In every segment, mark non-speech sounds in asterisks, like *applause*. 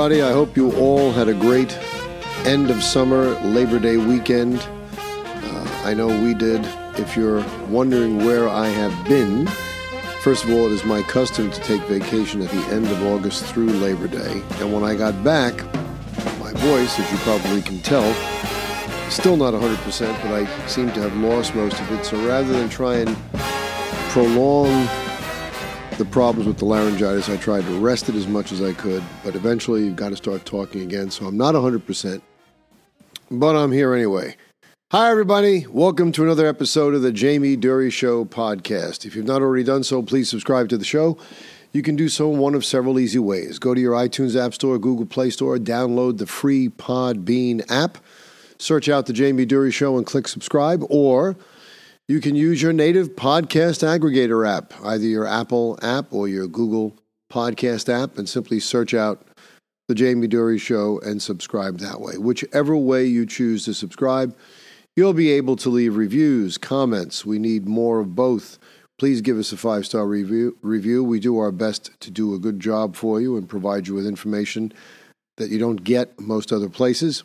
everybody. I hope you all had a great end of summer Labor Day weekend. Uh, I know we did. If you're wondering where I have been, first of all, it is my custom to take vacation at the end of August through Labor Day. And when I got back, my voice, as you probably can tell, still not 100%, but I seem to have lost most of it. So rather than try and prolong the problems with the laryngitis, I tried to rest it as much as I could, but eventually you've got to start talking again. So I'm not 100%, but I'm here anyway. Hi, everybody. Welcome to another episode of the Jamie Durie Show podcast. If you've not already done so, please subscribe to the show. You can do so in one of several easy ways. Go to your iTunes App Store, Google Play Store, download the free Podbean app, search out the Jamie Durie Show, and click subscribe, or you can use your native podcast aggregator app, either your Apple app or your Google podcast app, and simply search out The Jamie Durie Show and subscribe that way. Whichever way you choose to subscribe, you'll be able to leave reviews, comments. We need more of both. Please give us a five star review. Review. We do our best to do a good job for you and provide you with information that you don't get most other places.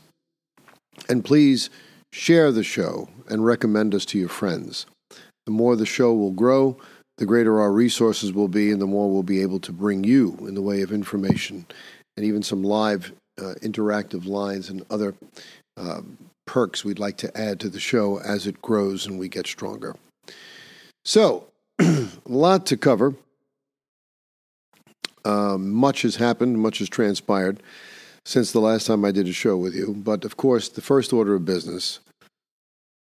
And please share the show and recommend us to your friends. The more the show will grow, the greater our resources will be, and the more we'll be able to bring you in the way of information and even some live uh, interactive lines and other uh, perks we'd like to add to the show as it grows and we get stronger. So, *clears throat* a lot to cover. Um, much has happened, much has transpired since the last time I did a show with you. But of course, the first order of business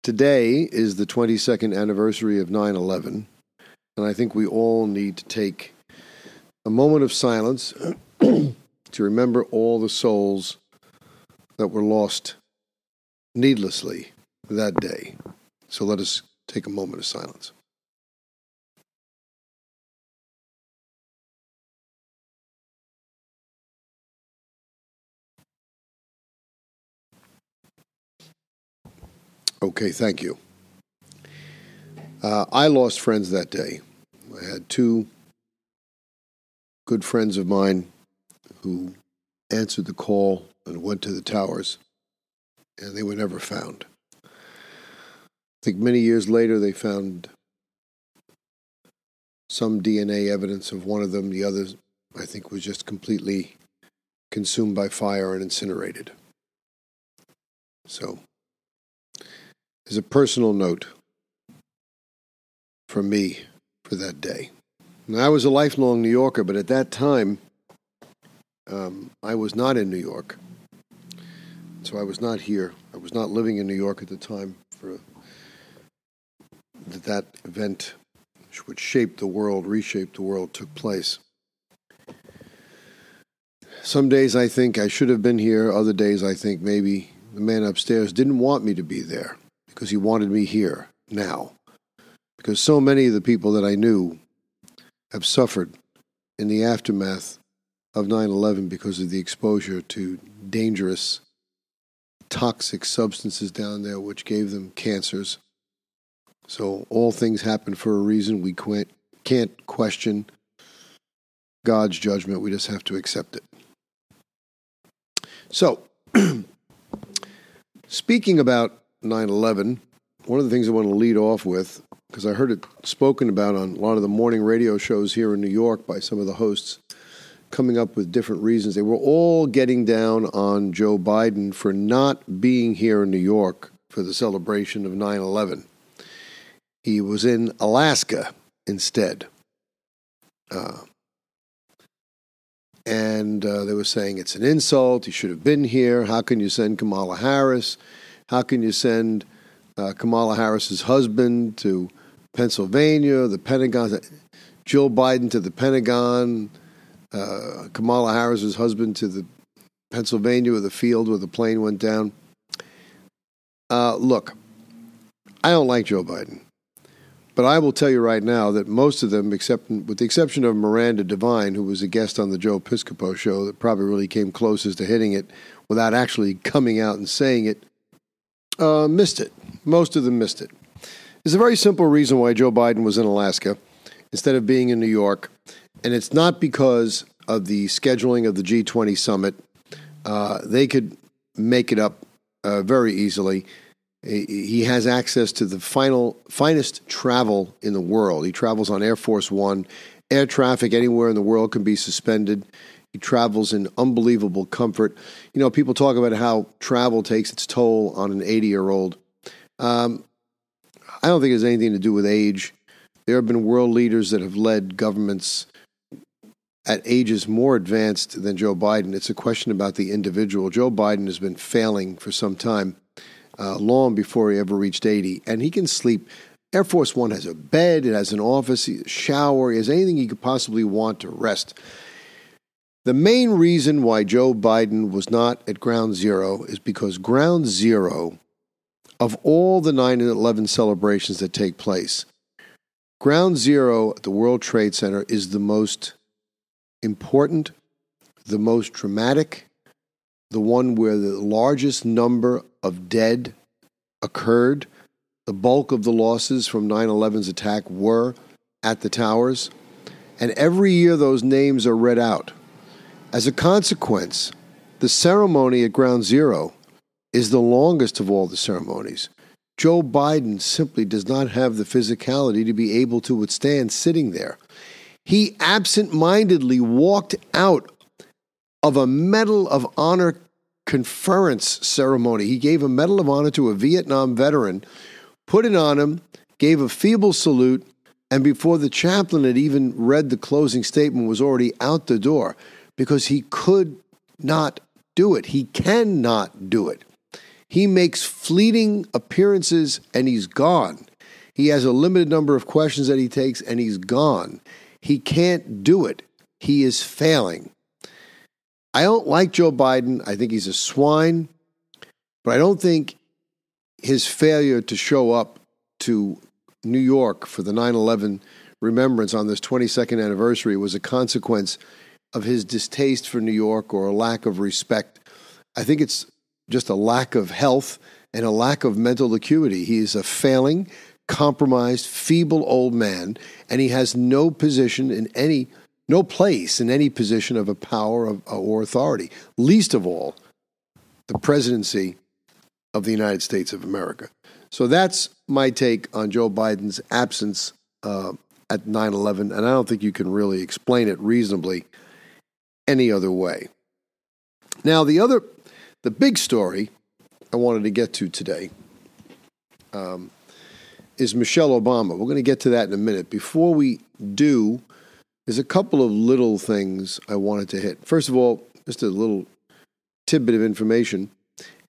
today is the 22nd anniversary of 9 11. And I think we all need to take a moment of silence *clears throat* to remember all the souls that were lost needlessly that day. So let us take a moment of silence. Okay, thank you. Uh, I lost friends that day. I had two good friends of mine who answered the call and went to the towers, and they were never found. I think many years later they found some DNA evidence of one of them. The other, I think, was just completely consumed by fire and incinerated. So, is a personal note from me for that day. I was a lifelong New Yorker, but at that time, um, I was not in New York. So I was not here. I was not living in New York at the time for that that event, which shaped the world, reshaped the world, took place. Some days I think I should have been here. Other days I think maybe the man upstairs didn't want me to be there because he wanted me here now. Because so many of the people that I knew have suffered in the aftermath of 9 11 because of the exposure to dangerous, toxic substances down there, which gave them cancers. So, all things happen for a reason. We can't question God's judgment, we just have to accept it. So, *clears throat* speaking about 9 11, one of the things I want to lead off with, because I heard it spoken about on a lot of the morning radio shows here in New York by some of the hosts, coming up with different reasons. They were all getting down on Joe Biden for not being here in New York for the celebration of 9 11. He was in Alaska instead. Uh, and uh, they were saying it's an insult. He should have been here. How can you send Kamala Harris? How can you send uh, Kamala Harris's husband to Pennsylvania, the Pentagon, Jill Biden to the Pentagon, uh, Kamala Harris's husband to the Pennsylvania or the field where the plane went down? Uh, look, I don't like Joe Biden. But I will tell you right now that most of them, except with the exception of Miranda Devine, who was a guest on the Joe Piscopo show, that probably really came closest to hitting it without actually coming out and saying it, uh, missed it. Most of them missed it. There's a very simple reason why Joe Biden was in Alaska instead of being in New York, and it's not because of the scheduling of the G20 summit Uh, they could make it up uh, very easily. He has access to the final finest travel in the world. He travels on Air Force One. Air traffic anywhere in the world can be suspended. He travels in unbelievable comfort. You know, people talk about how travel takes its toll on an 80 year old. Um, I don't think it has anything to do with age. There have been world leaders that have led governments at ages more advanced than Joe Biden. It's a question about the individual. Joe Biden has been failing for some time, uh, long before he ever reached 80, and he can sleep. Air Force One has a bed, it has an office, a shower, it has anything he could possibly want to rest. The main reason why Joe Biden was not at ground zero is because ground zero of all the 9 and 11 celebrations that take place, ground zero at the World Trade Center is the most important, the most dramatic, the one where the largest number of dead occurred. The bulk of the losses from 9 11's attack were at the towers. And every year those names are read out. As a consequence, the ceremony at Ground Zero is the longest of all the ceremonies. Joe Biden simply does not have the physicality to be able to withstand sitting there. He absent mindedly walked out of a Medal of Honor conference ceremony. He gave a Medal of Honor to a Vietnam veteran, put it on him, gave a feeble salute, and before the chaplain had even read the closing statement, was already out the door because he could not do it. He cannot do it. He makes fleeting appearances and he's gone. He has a limited number of questions that he takes and he's gone. He can't do it. He is failing. I don't like Joe Biden. I think he's a swine, but I don't think his failure to show up to New York for the 9 11 remembrance on this 22nd anniversary was a consequence of his distaste for New York or a lack of respect. I think it's just a lack of health and a lack of mental acuity. He is a failing, compromised, feeble old man, and he has no position in any, no place in any position of a power of, or authority, least of all the presidency of the United States of America. So that's my take on Joe Biden's absence uh, at 9 11, and I don't think you can really explain it reasonably any other way. Now, the other, the big story I wanted to get to today um, is Michelle Obama. We're going to get to that in a minute. Before we do, there's a couple of little things I wanted to hit. First of all, just a little tidbit of information.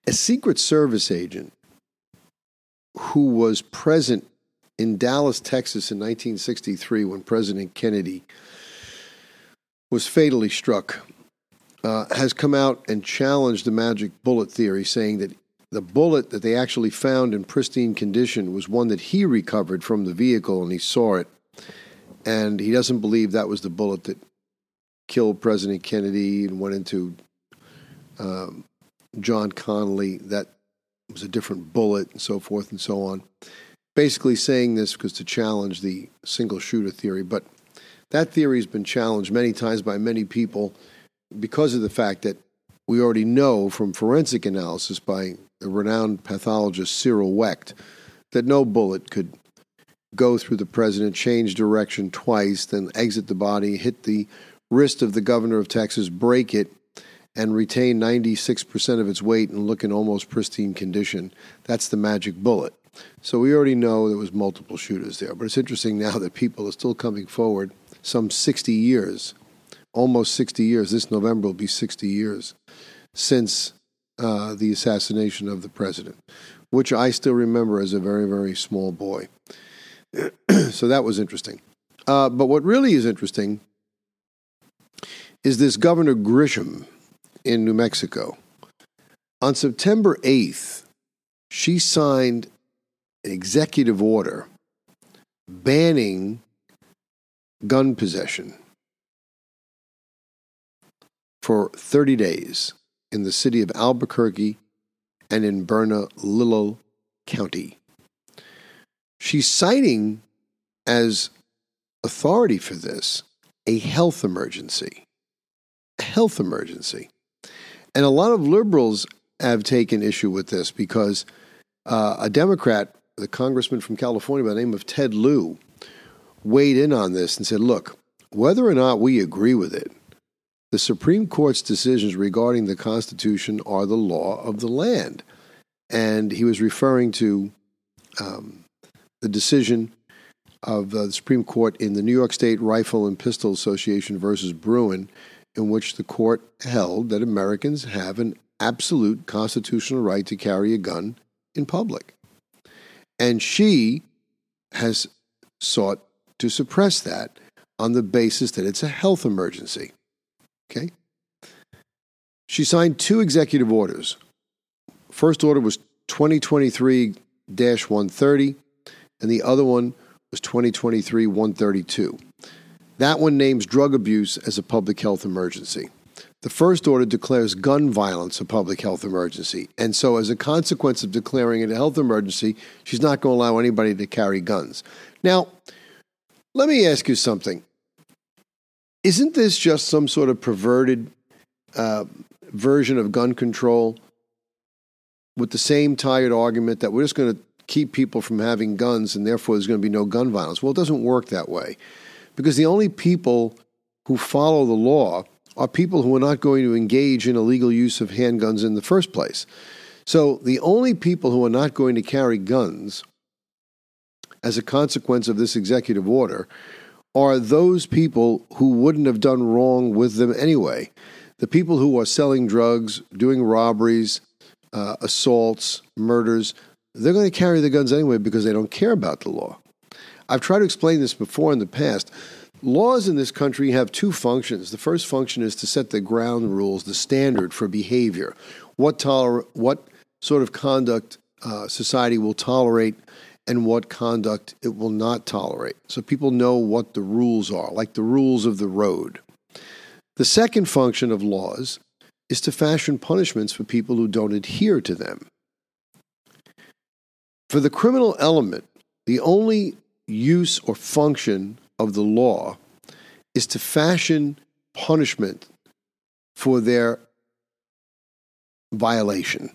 A Secret Service agent who was present in Dallas, Texas in 1963 when President Kennedy was fatally struck uh, has come out and challenged the magic bullet theory, saying that the bullet that they actually found in pristine condition was one that he recovered from the vehicle and he saw it. And he doesn't believe that was the bullet that killed President Kennedy and went into um, John Connally. That was a different bullet and so forth and so on. Basically, saying this because to challenge the single shooter theory. But that theory has been challenged many times by many people because of the fact that we already know from forensic analysis by the renowned pathologist Cyril Wecht that no bullet could go through the president, change direction twice, then exit the body, hit the wrist of the governor of Texas, break it, and retain 96% of its weight and look in almost pristine condition. That's the magic bullet. So we already know there was multiple shooters there. But it's interesting now that people are still coming forward some 60 years, almost 60 years. This November will be 60 years since uh, the assassination of the president, which I still remember as a very, very small boy. *clears throat* so that was interesting. Uh, but what really is interesting is this Governor Grisham in New Mexico. On September 8th, she signed an executive order banning gun possession for 30 days in the city of Albuquerque and in Bernalillo County. She's citing as authority for this a health emergency. A health emergency. And a lot of liberals have taken issue with this because uh, a Democrat, the congressman from California by the name of Ted Lieu, weighed in on this and said, look, whether or not we agree with it, the Supreme Court's decisions regarding the Constitution are the law of the land. And he was referring to um, the decision of uh, the Supreme Court in the New York State Rifle and Pistol Association versus Bruen, in which the court held that Americans have an absolute constitutional right to carry a gun in public. And she has sought to suppress that on the basis that it's a health emergency. Okay? She signed two executive orders. First order was 2023 130, and the other one was 2023 132. That one names drug abuse as a public health emergency. The first order declares gun violence a public health emergency. And so, as a consequence of declaring it a health emergency, she's not going to allow anybody to carry guns. Now, let me ask you something. Isn't this just some sort of perverted uh, version of gun control with the same tired argument that we're just going to keep people from having guns and therefore there's going to be no gun violence? Well, it doesn't work that way because the only people who follow the law are people who are not going to engage in illegal use of handguns in the first place. So the only people who are not going to carry guns as a consequence of this executive order are those people who wouldn't have done wrong with them anyway. The people who are selling drugs, doing robberies, uh, assaults, murders, they're going to carry the guns anyway because they don't care about the law. I've tried to explain this before in the past. Laws in this country have two functions. The first function is to set the ground rules, the standard for behavior. What, toler- what sort of conduct uh, society will tolerate and what conduct it will not tolerate. So people know what the rules are, like the rules of the road. The second function of laws is to fashion punishments for people who don't adhere to them. For the criminal element, the only use or function of the law is to fashion punishment for their violation.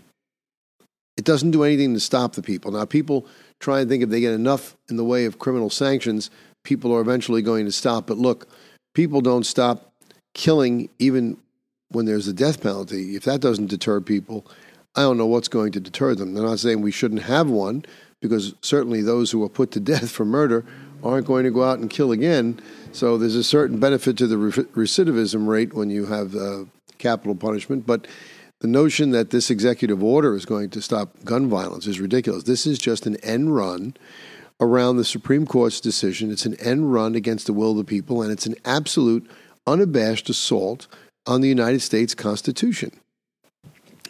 It doesn't do anything to stop the people. Now, people try and think if they get enough in the way of criminal sanctions, people are eventually going to stop. But look, people don't stop killing even when there's a death penalty. If that doesn't deter people, I don't know what's going to deter them. They're not saying we shouldn't have one, because certainly those who are put to death for murder aren't going to go out and kill again. So there's a certain benefit to the recidivism rate when you have uh, capital punishment. But the notion that this executive order is going to stop gun violence is ridiculous. This is just an end run around the Supreme Court's decision. It's an end run against the will of the people, and it's an absolute, unabashed assault on the United States Constitution.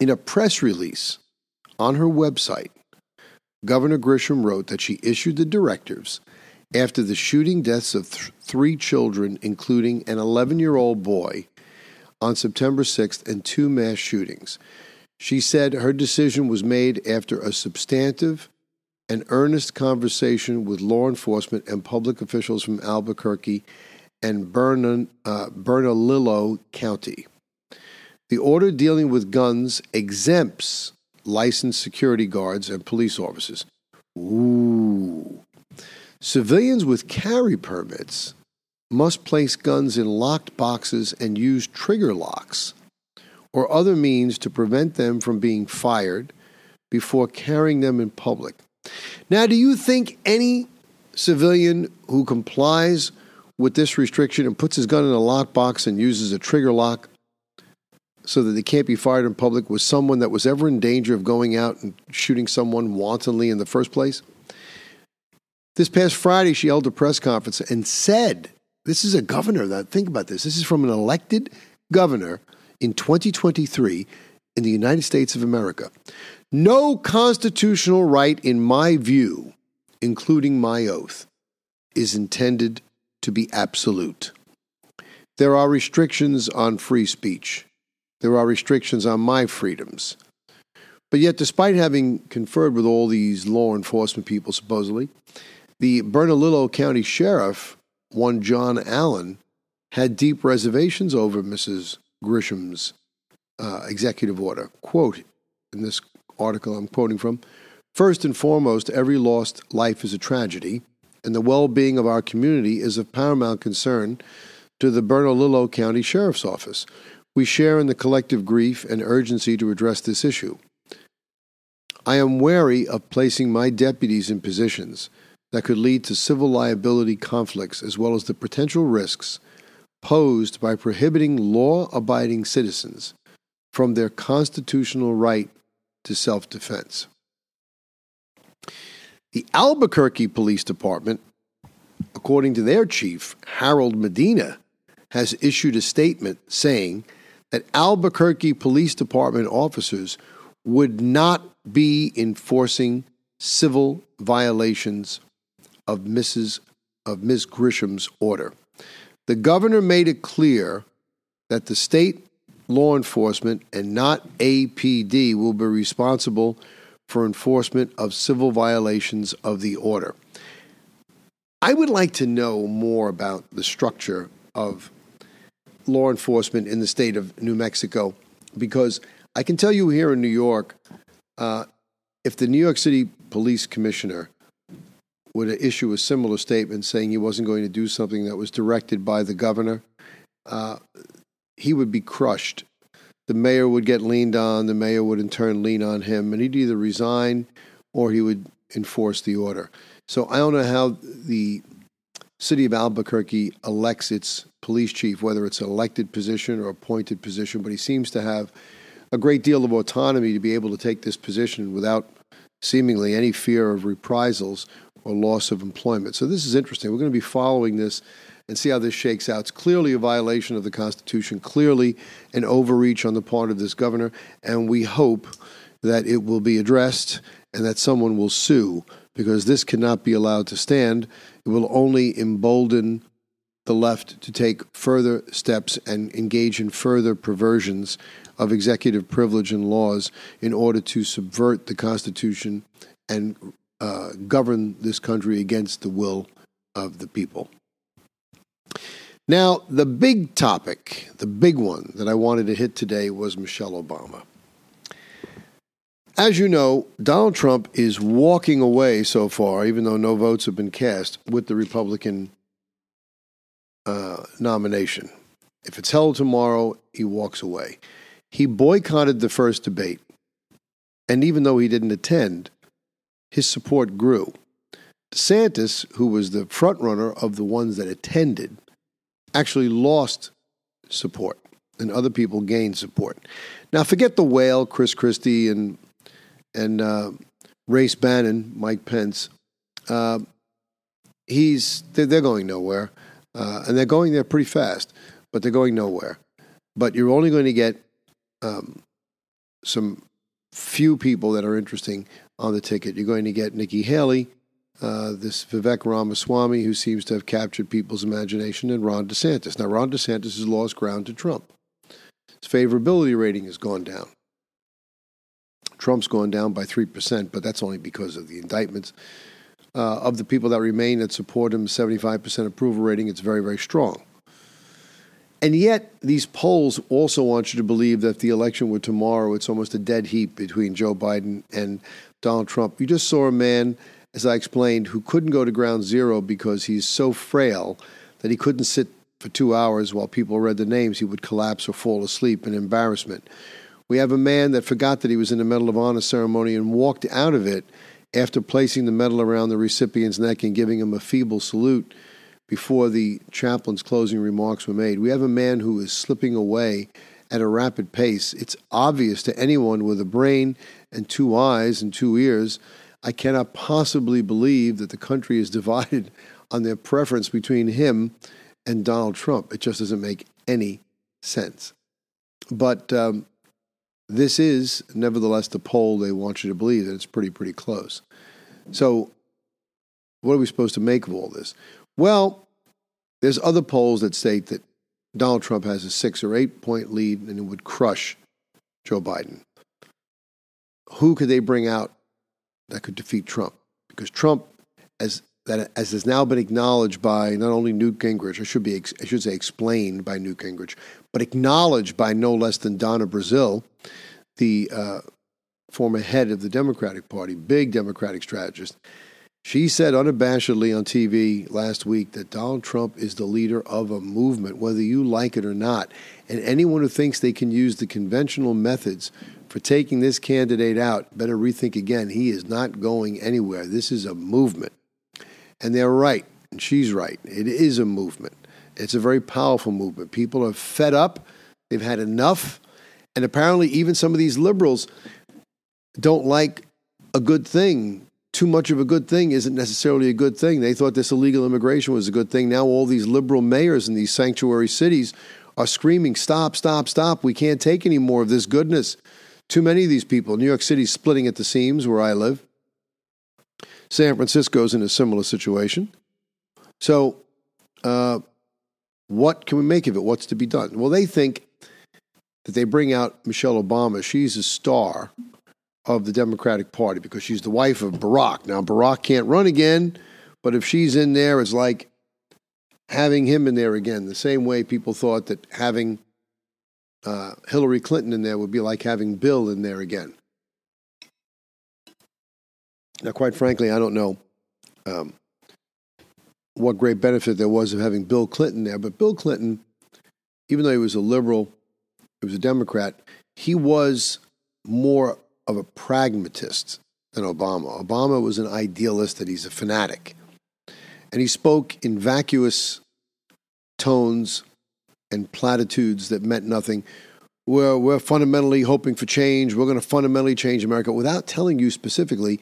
In a press release on her website, Governor Grisham wrote that she issued the directives after the shooting deaths of th- three children, including an 11 year old boy, on September 6th and two mass shootings. She said her decision was made after a substantive and earnest conversation with law enforcement and public officials from Albuquerque and Bern- uh, Bernalillo County. The order dealing with guns exempts licensed security guards and police officers. Ooh. Civilians with carry permits must place guns in locked boxes and use trigger locks or other means to prevent them from being fired before carrying them in public. Now, do you think any civilian who complies with this restriction and puts his gun in a lockbox and uses a trigger lock so that they can't be fired in public was someone that was ever in danger of going out and shooting someone wantonly in the first place? This past Friday, she held a press conference and said this is a governor that, think about this. This is from an elected governor in 2023 in the United States of America. No constitutional right, in my view, including my oath, is intended to be absolute. There are restrictions on free speech. There are restrictions on my freedoms. But yet, despite having conferred with all these law enforcement people, supposedly, the Bernalillo County Sheriff one John Allen, had deep reservations over Mrs. Grisham's uh, executive order. Quote in this article I'm quoting from First and foremost, every lost life is a tragedy, and the well being of our community is of paramount concern to the Bernalillo County Sheriff's Office. We share in the collective grief and urgency to address this issue. I am wary of placing my deputies in positions that could lead to civil liability conflicts as well as the potential risks posed by prohibiting law abiding citizens from their constitutional right to self defense. The Albuquerque Police Department, according to their chief, Harold Medina, has issued a statement saying that Albuquerque Police Department officers would not be enforcing civil violations of Mrs. of Ms. Grisham's order. The governor made it clear that the state law enforcement and not APD will be responsible for enforcement of civil violations of the order. I would like to know more about the structure of law enforcement in the state of New Mexico because I can tell you here in New York, uh, if the New York City Police Commissioner would issue a similar statement saying he wasn't going to do something that was directed by the governor, uh, he would be crushed. The mayor would get leaned on, the mayor would in turn lean on him, and he'd either resign or he would enforce the order. So I don't know how the city of Albuquerque elects its police chief, whether it's an elected position or appointed position, but he seems to have a great deal of autonomy to be able to take this position without seemingly any fear of reprisals or loss of employment. So this is interesting. We're going to be following this and see how this shakes out. It's clearly a violation of the Constitution, clearly an overreach on the part of this governor, and we hope that it will be addressed and that someone will sue because this cannot be allowed to stand. It will only embolden the left to take further steps and engage in further perversions of executive privilege and laws in order to subvert the Constitution and uh, govern this country against the will of the people. Now, the big topic, the big one that I wanted to hit today was Michelle Obama. As you know, Donald Trump is walking away so far, even though no votes have been cast, with the Republican uh, nomination. If it's held tomorrow, he walks away. He boycotted the first debate, and even though he didn't attend, his support grew. DeSantis, who was the frontrunner of the ones that attended, actually lost support, and other people gained support. Now, forget the whale, Chris Christie and and uh, Race Bannon, Mike Pence. Uh, he's they're, going nowhere, uh, and they're going there pretty fast, but they're going nowhere. But you're only going to get um, some few people that are interesting on the ticket. You're going to get Nikki Haley, uh, this Vivek Ramaswamy, who seems to have captured people's imagination, and Ron DeSantis. Now, Ron DeSantis has lost ground to Trump. His favorability rating has gone down. Trump's gone down by 3%, but that's only because of the indictments. Uh, of the people that remain that support him, 75% approval rating, it's very, very strong. And yet, these polls also want you to believe that if the election were tomorrow, it's almost a dead heat between Joe Biden and Donald Trump. You just saw a man as I explained, who couldn't go to ground zero because he's so frail that he couldn't sit for two hours while people read the names. He would collapse or fall asleep in embarrassment. We have a man that forgot that he was in the Medal of Honor ceremony and walked out of it after placing the medal around the recipient's neck and giving him a feeble salute before the chaplain's closing remarks were made. We have a man who is slipping away at a rapid pace. It's obvious to anyone with a brain and two eyes and two ears I cannot possibly believe that the country is *laughs* divided on their preference between him and Donald Trump. It just doesn't make any sense. But um, this is, nevertheless, the poll they want you to believe that it's pretty, pretty close. So, what are we supposed to make of all this? Well, there's other polls that state that Donald Trump has a six or eight point lead and it would crush Joe Biden. Who could they bring out that could defeat Trump. Because Trump, as that as has now been acknowledged by not only Newt Gingrich, I should be I should say explained by Newt Gingrich, but acknowledged by no less than Donna Brazile, the uh, former head of the Democratic Party, big Democratic strategist. She said unabashedly on TV last week that Donald Trump is the leader of a movement, whether you like it or not. And anyone who thinks they can use the conventional methods for taking this candidate out better rethink again. He is not going anywhere. This is a movement. And they're right, and she's right. It is a movement. It's a very powerful movement. People are fed up, they've had enough. And apparently, even some of these liberals don't like a good thing. Too much of a good thing isn't necessarily a good thing. They thought this illegal immigration was a good thing. Now, all these liberal mayors in these sanctuary cities are screaming, Stop, stop, stop. We can't take any more of this goodness. Too many of these people. New York City's splitting at the seams where I live. San Francisco's in a similar situation. So, uh, what can we make of it? What's to be done? Well, they think that they bring out Michelle Obama. She's a star of the Democratic Party because she's the wife of Barack. Now, Barack can't run again, but if she's in there, it's like having him in there again, the same way people thought that having uh, Hillary Clinton in there would be like having Bill in there again. Now, quite frankly, I don't know um, what great benefit there was of having Bill Clinton there, but Bill Clinton, even though he was a liberal, he was a Democrat, he was more of a pragmatist than Obama. Obama was an idealist, that he's a fanatic. And he spoke in vacuous tones and platitudes that meant nothing. We're, we're fundamentally hoping for change. We're going to fundamentally change America without telling you specifically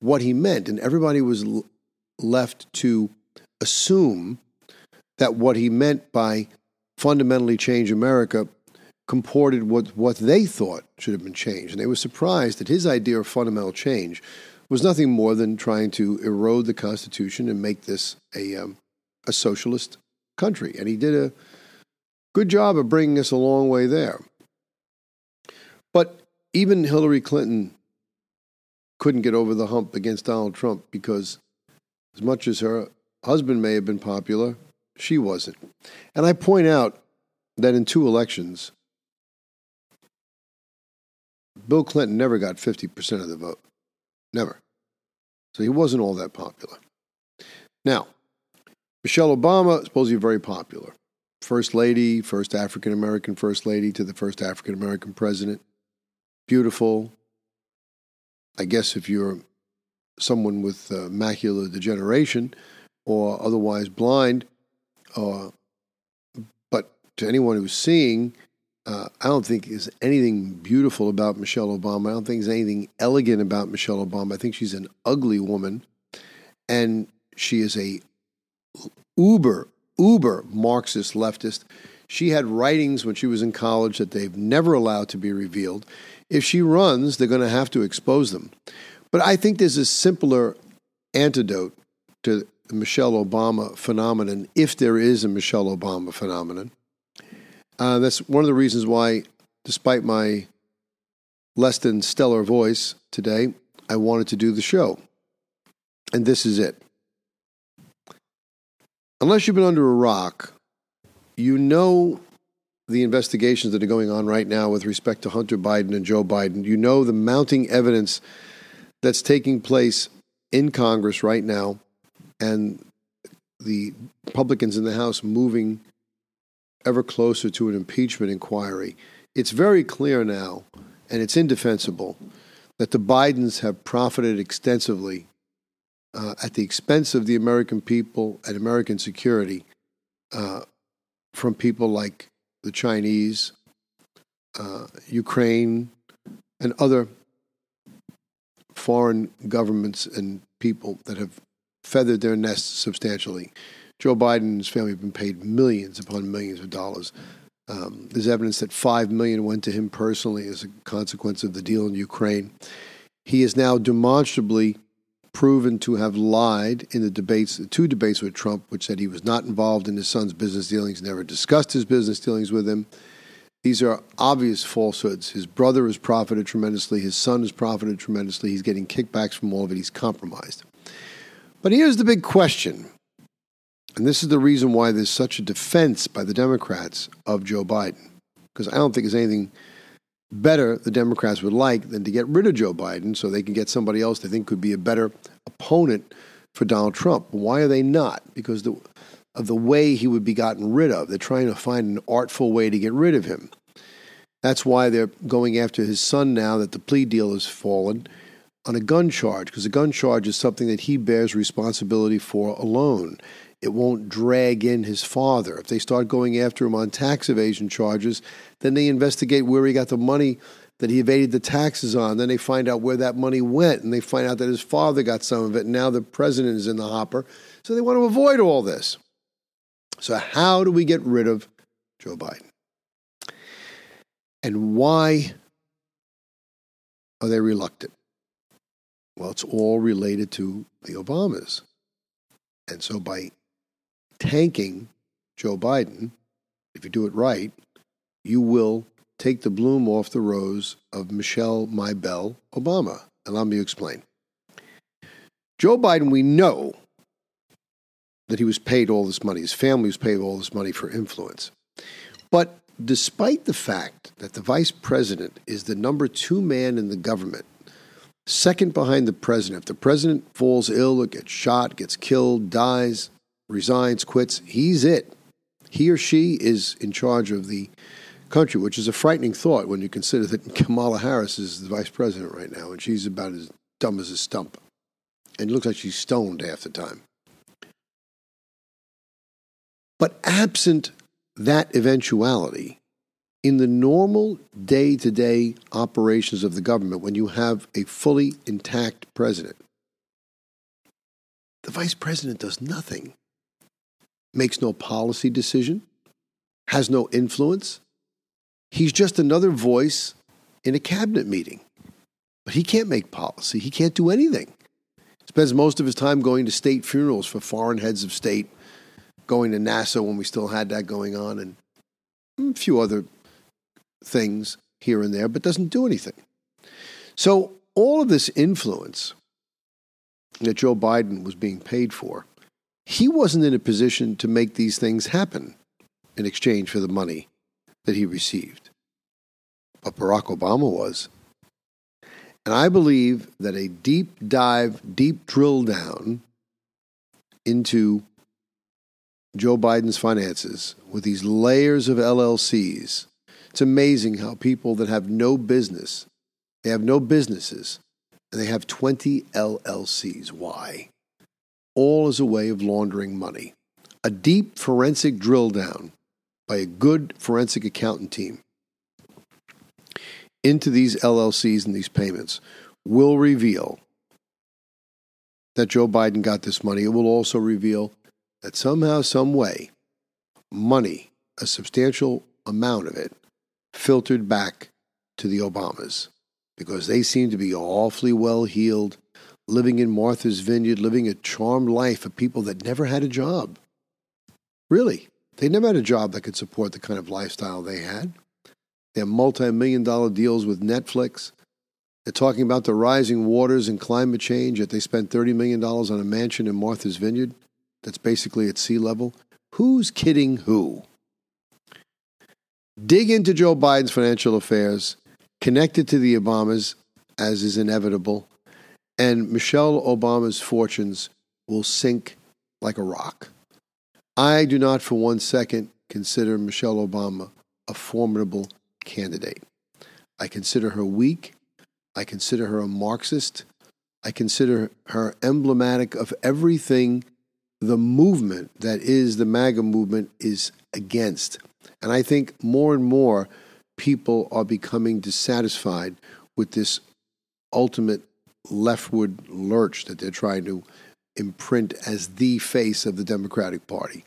what he meant. And everybody was l- left to assume that what he meant by fundamentally change America comported with what they thought should have been changed. And they were surprised that his idea of fundamental change was nothing more than trying to erode the Constitution and make this a, um, a socialist country. And he did a Good job of bringing us a long way there. But even Hillary Clinton couldn't get over the hump against Donald Trump because, as much as her husband may have been popular, she wasn't. And I point out that in two elections, Bill Clinton never got 50% of the vote. Never. So he wasn't all that popular. Now, Michelle Obama is supposed to be very popular first lady, first African American first lady to the first African American president. Beautiful. I guess if you're someone with uh, macular degeneration or otherwise blind, uh, but to anyone who's seeing, uh, I don't think there's anything beautiful about Michelle Obama. I don't think there's anything elegant about Michelle Obama. I think she's an ugly woman, and she is a uber uber Marxist leftist. She had writings when she was in college that they've never allowed to be revealed. If she runs, they're going to have to expose them. But I think there's a simpler antidote to the Michelle Obama phenomenon, if there is a Michelle Obama phenomenon. Uh, that's one of the reasons why, despite my less than stellar voice today, I wanted to do the show. And this is it unless you've been under a rock, you know the investigations that are going on right now with respect to Hunter Biden and Joe Biden. You know the mounting evidence that's taking place in Congress right now and the Republicans in the House moving ever closer to an impeachment inquiry. It's very clear now, and it's indefensible, that the Bidens have profited extensively uh, at the expense of the American people and American security uh, from people like the Chinese, uh, Ukraine, and other foreign governments and people that have feathered their nests substantially. Joe Biden and his family have been paid millions upon millions of dollars. Um, there's evidence that five million went to him personally as a consequence of the deal in Ukraine. He is now demonstrably proven to have lied in the debates, the two debates with Trump, which said he was not involved in his son's business dealings, never discussed his business dealings with him. These are obvious falsehoods. His brother has profited tremendously. His son has profited tremendously. He's getting kickbacks from all of it. He's compromised. But here's the big question. And this is the reason why there's such a defense by the Democrats of Joe Biden. Because I don't think there's anything better the Democrats would like than to get rid of Joe Biden so they can get somebody else they think could be a better opponent for Donald Trump. Why are they not? Because the, of the way he would be gotten rid of. They're trying to find an artful way to get rid of him. That's why they're going after his son now that the plea deal has fallen on a gun charge, because a gun charge is something that he bears responsibility for alone. It won't drag in his father. If they start going after him on tax evasion charges, then they investigate where he got the money that he evaded the taxes on. Then they find out where that money went, and they find out that his father got some of it, and now the president is in the hopper. So they want to avoid all this. So, how do we get rid of Joe Biden? And why are they reluctant? Well, it's all related to the Obamas. And so by tanking Joe Biden, if you do it right, you will take the bloom off the rose of Michelle My Belle Obama. Allow me to explain. Joe Biden, we know that he was paid all this money. His family was paid all this money for influence. But despite the fact that the vice president is the number two man in the government, second behind the president, if the president falls ill or gets shot, gets killed, dies, resigns, quits, he's it. He or she is in charge of the country, which is a frightening thought when you consider that *laughs* Kamala Harris is the vice president right now, and she's about as dumb as a stump. And it looks like she's stoned half the time. But absent that eventuality, in the normal day to day operations of the government, when you have a fully intact president, the vice president does nothing, makes no policy decision, has no influence. He's just another voice in a cabinet meeting. But he can't make policy, he can't do anything. Spends most of his time going to state funerals for foreign heads of state going to NASA when we still had that going on, and a few other things here and there, but doesn't do anything. So, all of this influence that Joe Biden was being paid for, he wasn't in a position to make these things happen in exchange for the money that he received. But Barack Obama was. And I believe that a deep dive, deep drill down into Joe Biden's finances with these layers of LLCs. It's amazing how people that have no business, they have no businesses, and they have 20 LLCs. Why? All as a way of laundering money. A deep forensic drill down by a good forensic accountant team into these LLCs and these payments will reveal that Joe Biden got this money. It will also reveal that somehow, some way, money, a substantial amount of it, filtered back to the Obamas because they seem to be awfully well heeled, living in Martha's Vineyard, living a charmed life of people that never had a job. Really, they never had a job that could support the kind of lifestyle they had. They have multi million dollar deals with Netflix. They're talking about the rising waters and climate change, yet they spent $30 million on a mansion in Martha's Vineyard that's basically at sea level. Who's kidding who? Dig into Joe Biden's financial affairs, connected to the Obamas, as is inevitable, and Michelle Obama's fortunes will sink like a rock. I do not for one second consider Michelle Obama a formidable candidate. I consider her weak. I consider her a Marxist. I consider her emblematic of everything the movement that is the MAGA movement is against. And I think more and more people are becoming dissatisfied with this ultimate leftward lurch that they're trying to imprint as the face of the Democratic Party.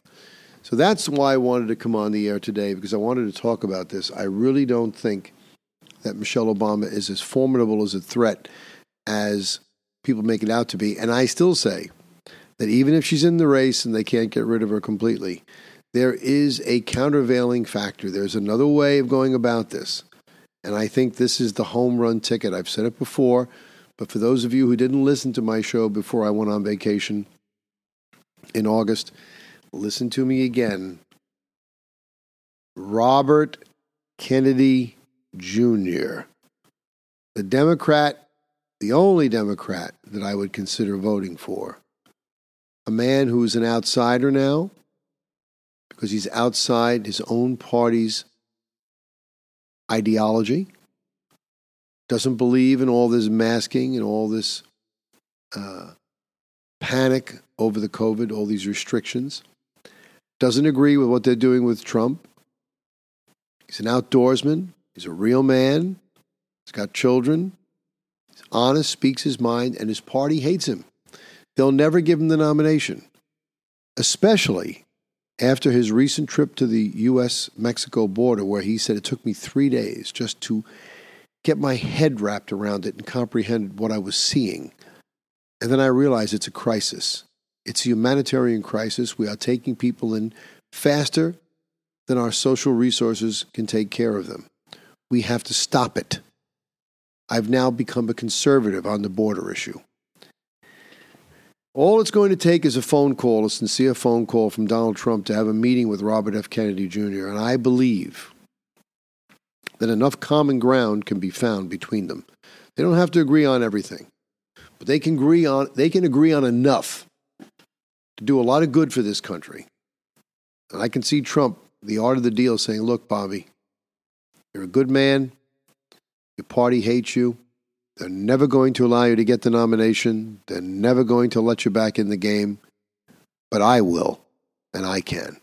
So that's why I wanted to come on the air today because I wanted to talk about this. I really don't think that Michelle Obama is as formidable as a threat as people make it out to be. And I still say that even if she's in the race and they can't get rid of her completely, there is a countervailing factor. There's another way of going about this. And I think this is the home run ticket. I've said it before, but for those of you who didn't listen to my show before I went on vacation, in August. Listen to me again. Robert Kennedy Jr., the Democrat, the only Democrat that I would consider voting for, a man who is an outsider now because he's outside his own party's ideology, doesn't believe in all this masking and all this uh, panic over the COVID, all these restrictions, doesn't agree with what they're doing with Trump. He's an outdoorsman, he's a real man, he's got children, he's honest, speaks his mind, and his party hates him. They'll never give him the nomination, especially after his recent trip to the U.S. Mexico border, where he said it took me three days just to get my head wrapped around it and comprehend what I was seeing. And then I realized it's a crisis. It's a humanitarian crisis. We are taking people in faster than our social resources can take care of them. We have to stop it. I've now become a conservative on the border issue. All it's going to take is a phone call, a sincere phone call from Donald Trump to have a meeting with Robert F. Kennedy Jr., and I believe that enough common ground can be found between them. They don't have to agree on everything, but they can agree on they can agree on enough to do a lot of good for this country. And I can see Trump, the art of the deal, saying, "Look, Bobby, you're a good man. Your party hates you. They're never going to allow you to get the nomination. They're never going to let you back in the game. But I will, and I can.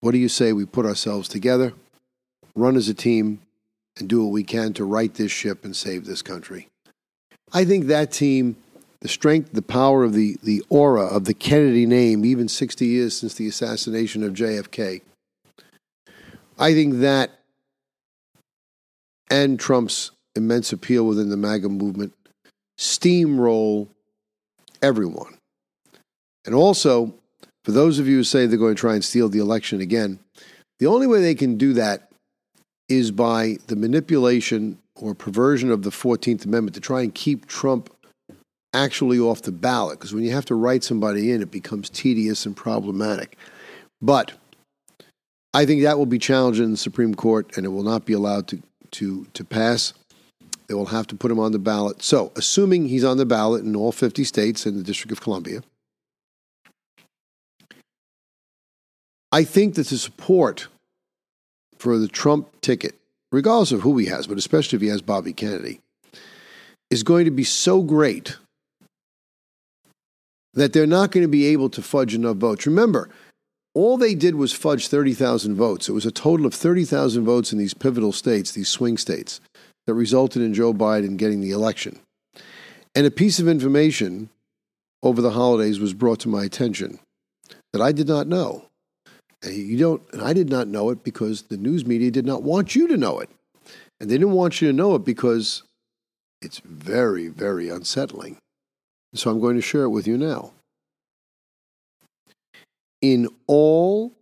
What do you say we put ourselves together, run as a team, and do what we can to right this ship and save this country? I think that team, the strength, the power of the, the aura of the Kennedy name, even 60 years since the assassination of JFK, I think that and Trump's immense appeal within the MAGA movement steamroll everyone. And also, for those of you who say they're going to try and steal the election again, the only way they can do that is by the manipulation or perversion of the 14th Amendment to try and keep Trump actually off the ballot. Because when you have to write somebody in, it becomes tedious and problematic. But I think that will be challenged in the Supreme Court and it will not be allowed to, to, to pass. They will have to put him on the ballot. So, assuming he's on the ballot in all 50 states and the District of Columbia, I think that the support for the Trump ticket, regardless of who he has, but especially if he has Bobby Kennedy, is going to be so great that they're not going to be able to fudge enough votes. Remember, all they did was fudge 30,000 votes. It was a total of 30,000 votes in these pivotal states, these swing states that resulted in Joe Biden getting the election. And a piece of information over the holidays was brought to my attention that I did not know. You don't, and I did not know it because the news media did not want you to know it. And they didn't want you to know it because it's very, very unsettling. So I'm going to share it with you now. In all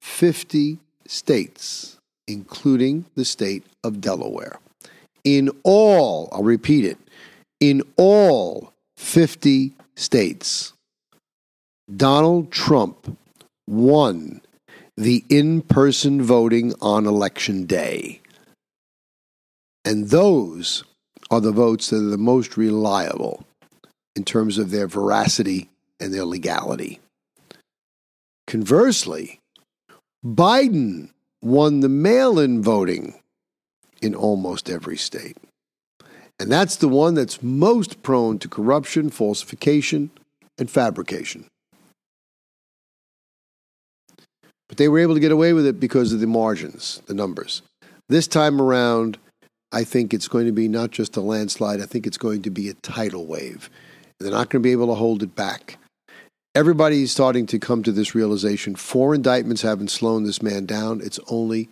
50 states, including the state of Delaware, in all, I'll repeat it, in all 50 states, Donald Trump won the in person voting on election day. And those are the votes that are the most reliable in terms of their veracity and their legality. Conversely, Biden won the mail in voting in almost every state. And that's the one that's most prone to corruption, falsification, and fabrication. But they were able to get away with it because of the margins, the numbers. This time around, I think it's going to be not just a landslide, I think it's going to be a tidal wave. They're not going to be able to hold it back. Everybody's starting to come to this realization. Four indictments haven't slowed this man down. It's only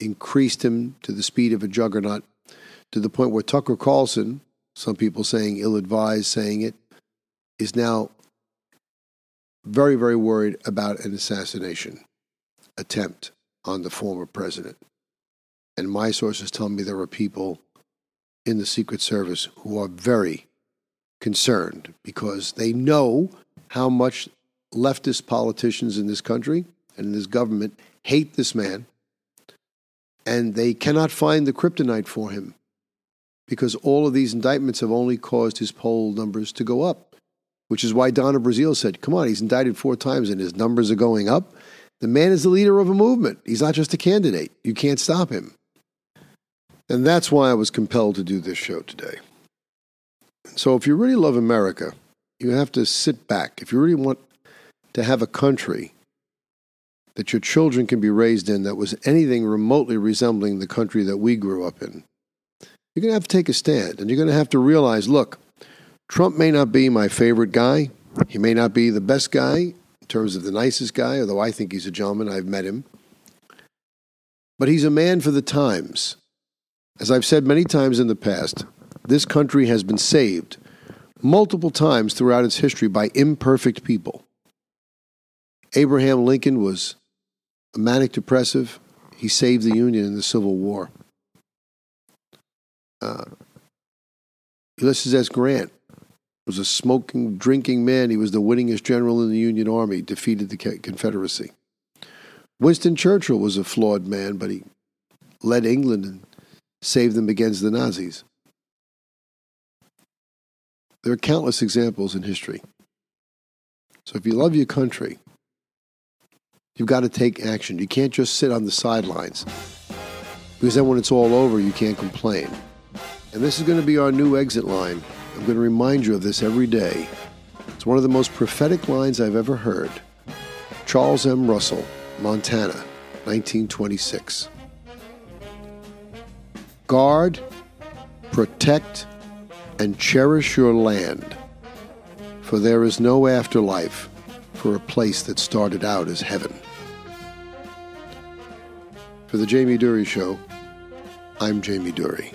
increased him to the speed of a juggernaut to the point where Tucker Carlson, some people saying ill advised, saying it, is now very, very worried about an assassination attempt on the former president. And my sources tell me there are people in the Secret Service who are very concerned because they know how much leftist politicians in this country and in this government hate this man, and they cannot find the kryptonite for him because all of these indictments have only caused his poll numbers to go up, which is why Donna Brazile said, Come on, he's indicted four times and his numbers are going up. The man is the leader of a movement. He's not just a candidate. You can't stop him. And that's why I was compelled to do this show today. So, if you really love America, you have to sit back. If you really want to have a country that your children can be raised in that was anything remotely resembling the country that we grew up in, you're going to have to take a stand. And you're going to have to realize look, Trump may not be my favorite guy. He may not be the best guy in terms of the nicest guy, although I think he's a gentleman. I've met him. But he's a man for the times. As I've said many times in the past, this country has been saved multiple times throughout its history by imperfect people. Abraham Lincoln was a manic depressive. He saved the Union in the Civil War. Uh, Ulysses S. Grant was a smoking, drinking man. He was the winningest general in the Union Army, defeated the Confederacy. Winston Churchill was a flawed man, but he led England and saved them against the Nazis. There are countless examples in history. So if you love your country, you've got to take action. You can't just sit on the sidelines because then when it's all over, you can't complain. And this is going to be our new exit line. I'm going to remind you of this every day. It's one of the most prophetic lines I've ever heard. Charles M. Russell, Montana, 1926. Guard, protect, and cherish your land, for there is no afterlife for a place that started out as heaven. For the Jamie Durie Show, I'm Jamie Durie.